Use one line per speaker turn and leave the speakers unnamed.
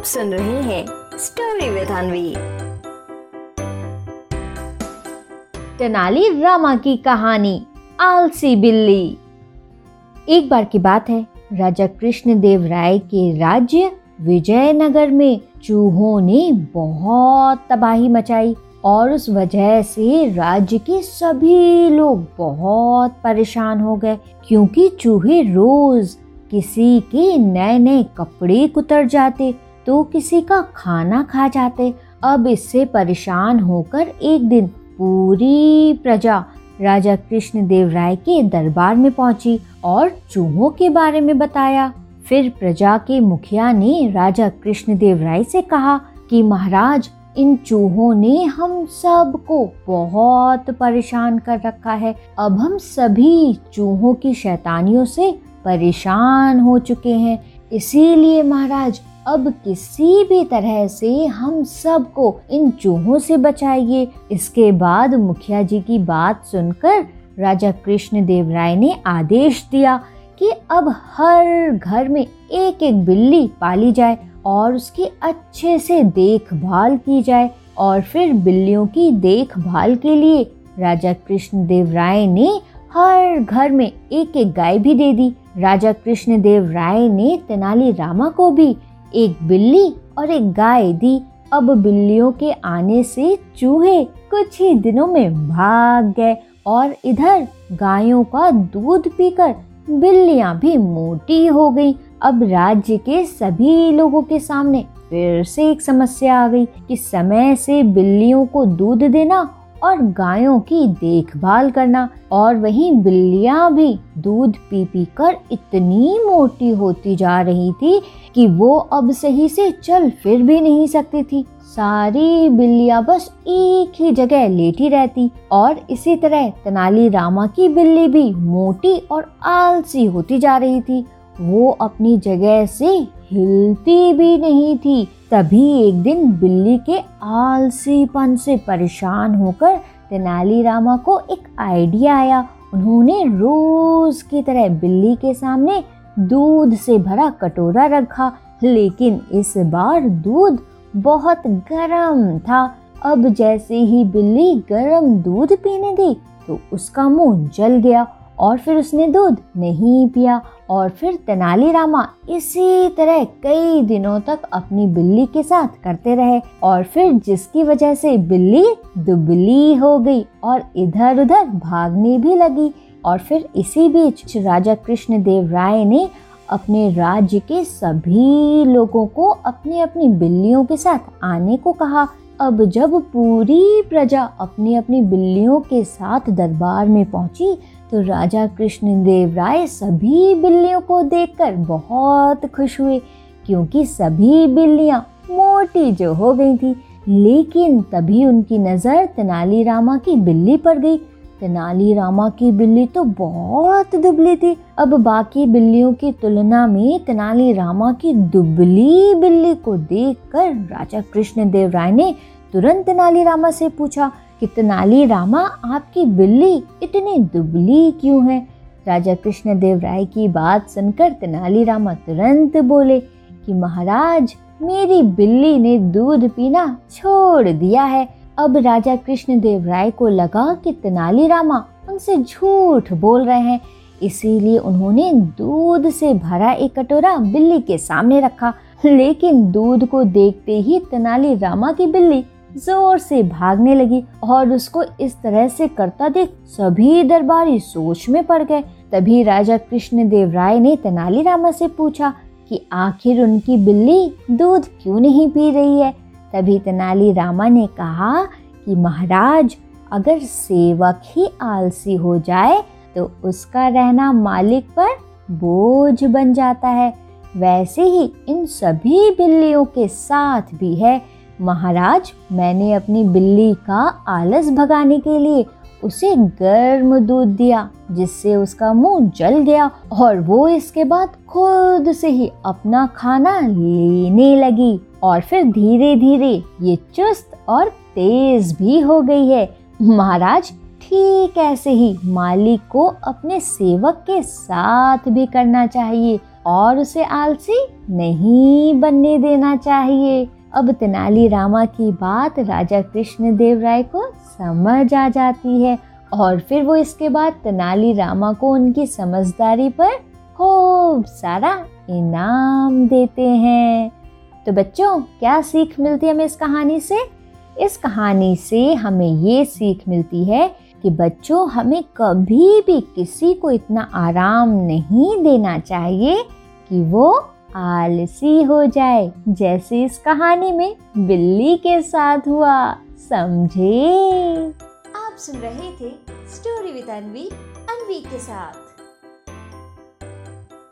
आप सुन रहे हैं स्टोरी विद अनवी
तेनाली रामा की कहानी, आलसी बिल्ली। एक बार की बात है, राजा कृष्णदेव राय के राज्य विजयनगर में चूहों ने बहुत तबाही मचाई और उस वजह से राज्य के सभी लोग बहुत परेशान हो गए, क्योंकि चूहे रोज किसी के नए नए कपड़े कुतर जाते तो किसी का खाना खा जाते। अब इससे परेशान होकर एक दिन पूरी प्रजा राजा कृष्ण देव राय के दरबार में पहुँची और चूहों के बारे में बताया। फिर प्रजा के मुखिया ने राजा कृष्ण देव राय से कहा कि महाराज, इन चूहों ने हम सबको बहुत परेशान कर रखा है। अब हम सभी चूहों की शैतानियों से परेशान हो चुके हैं। इसीलिए महाराज अब किसी भी तरह से हम सबको इन चूहों से बचाइए। इसके बाद मुखिया जी की बात सुनकर राजा कृष्ण देव राय ने आदेश दिया कि अब हर घर में एक एक बिल्ली पाली जाए और उसकी अच्छे से देखभाल की जाए और फिर बिल्लियों की देखभाल के लिए राजा कृष्ण देव राय ने हर घर में एक एक गाय भी दे दी। राजा कृष्ण देव राय ने तेनाली रामा को भी एक बिल्ली और एक गाय दी अब बिल्लियों के आने से चूहे कुछ ही दिनों में भाग गए और इधर गायों का दूध पीकर बिल्लियाँ भी मोटी हो गईं। अब राज्य के सभी लोगों के सामने फिर से एक समस्या आ गई कि समय से बिल्लियों को दूध देना और गायों की देखभाल करना। और वहीं बिल्लियाँ भी दूध पी पी कर इतनी मोटी होती जा रही थी कि वो अब सही से चल फिर भी नहीं सकती थी। सारी बिल्लियाँ बस एक ही जगह लेटी रहती और इसी तरह तेनाली रामा की बिल्ली भी मोटी और आलसी होती जा रही थी। वो अपनी जगह से हिलती भी नहीं थी। तभी एक दिन बिल्ली के आलसीपन से परेशान होकर तेनालीरामा को एक आइडिया आया। उन्होंने रोज की तरह बिल्ली के सामने दूध से भरा कटोरा रखा, लेकिन इस बार दूध बहुत गर्म था। अब जैसे ही बिल्ली गर्म दूध पीने दी तो उसका मुँह जल गया और फिर उसने दूध नहीं पिया और फिर तेनालीरामा इसी तरह कई दिनों तक अपनी बिल्ली के साथ करते रहे और फिर जिसकी वजह से बिल्ली दुबली हो गई और इधर उधर भागने भी लगी और फिर इसी बीच राजा कृष्ण देव राय ने अपने राज्य के सभी लोगों को अपनी अपनी बिल्लियों के साथ आने को कहा। अब जब पूरी प्रजा अपनी अपनी बिल्लियों के साथ दरबार में पहुँची तो राजा कृष्णदेव राय सभी बिल्लियों को देखकर बहुत खुश हुए, क्योंकि सभी बिल्लियाँ मोटी जो हो गई थी, लेकिन तभी उनकी नज़र तेनालीरामा की बिल्ली पर गई। तेनालीरामा की बिल्ली तो बहुत दुबली थी। अब बाकी बिल्लियों की तुलना में तेनालीरामा की दुबली बिल्ली को देखकर राजा कृष्णदेव राय ने तुरंत तेनालीरामा से पूछा कि तेनाली रामा, आपकी बिल्ली इतनी दुबली क्यों है? राजा कृष्ण देव राय की बात सुनकर तेनाली रामा तुरंत बोले कि महाराज, मेरी बिल्ली ने दूध पीना छोड़ दिया है। अब राजा कृष्ण देव राय को लगा कि तेनाली रामा उनसे झूठ बोल रहे हैं। इसीलिए उन्होंने दूध से भरा एक कटोरा बिल्ली के सामने रखा। लेकिन दूध को देखते ही तेनाली रामा की बिल्ली ज़ोर से भागने लगी और उसको इस तरह से करता देख सभी दरबारी सोच में पड़ गए। तभी राजा कृष्ण देव राय ने तेनालीरामा से पूछा कि आखिर उनकी बिल्ली दूध क्यों नहीं पी रही है? तभी तेनाली रामा ने कहा कि महाराज, अगर सेवक ही आलसी हो जाए तो उसका रहना मालिक पर बोझ बन जाता है। वैसे ही इन सभी बिल्लियों के साथ भी है। महाराज, मैंने अपनी बिल्ली का आलस भगाने के लिए उसे गर्म दूध दिया, जिससे उसका मुँह जल गया और वो इसके बाद खुद से ही अपना खाना लेने लगी। और फिर धीरे धीरे ये चुस्त और तेज भी हो गई है। महाराज, ठीक ऐसे ही मालिक को अपने सेवक के साथ भी करना चाहिए और उसे आलसी नहीं बनने देना चाहिए। अब तेनाली रामा की बात राजा कृष्ण देव राय को समझ आ जाती है और फिर वो इसके बाद तेनाली रामा को उनकी समझदारी पर खूब सारा इनाम देते हैं। तो बच्चों, क्या सीख मिलती है हमें इस कहानी से? इस कहानी से हमें ये सीख मिलती है कि बच्चों, हमें कभी भी किसी को इतना आराम नहीं देना चाहिए कि वो आलसी हो जाए, जैसे इस कहानी में बिल्ली के साथ हुआ, समझे?
आप सुन रहे थे स्टोरी विद अनवी अनवी के साथ।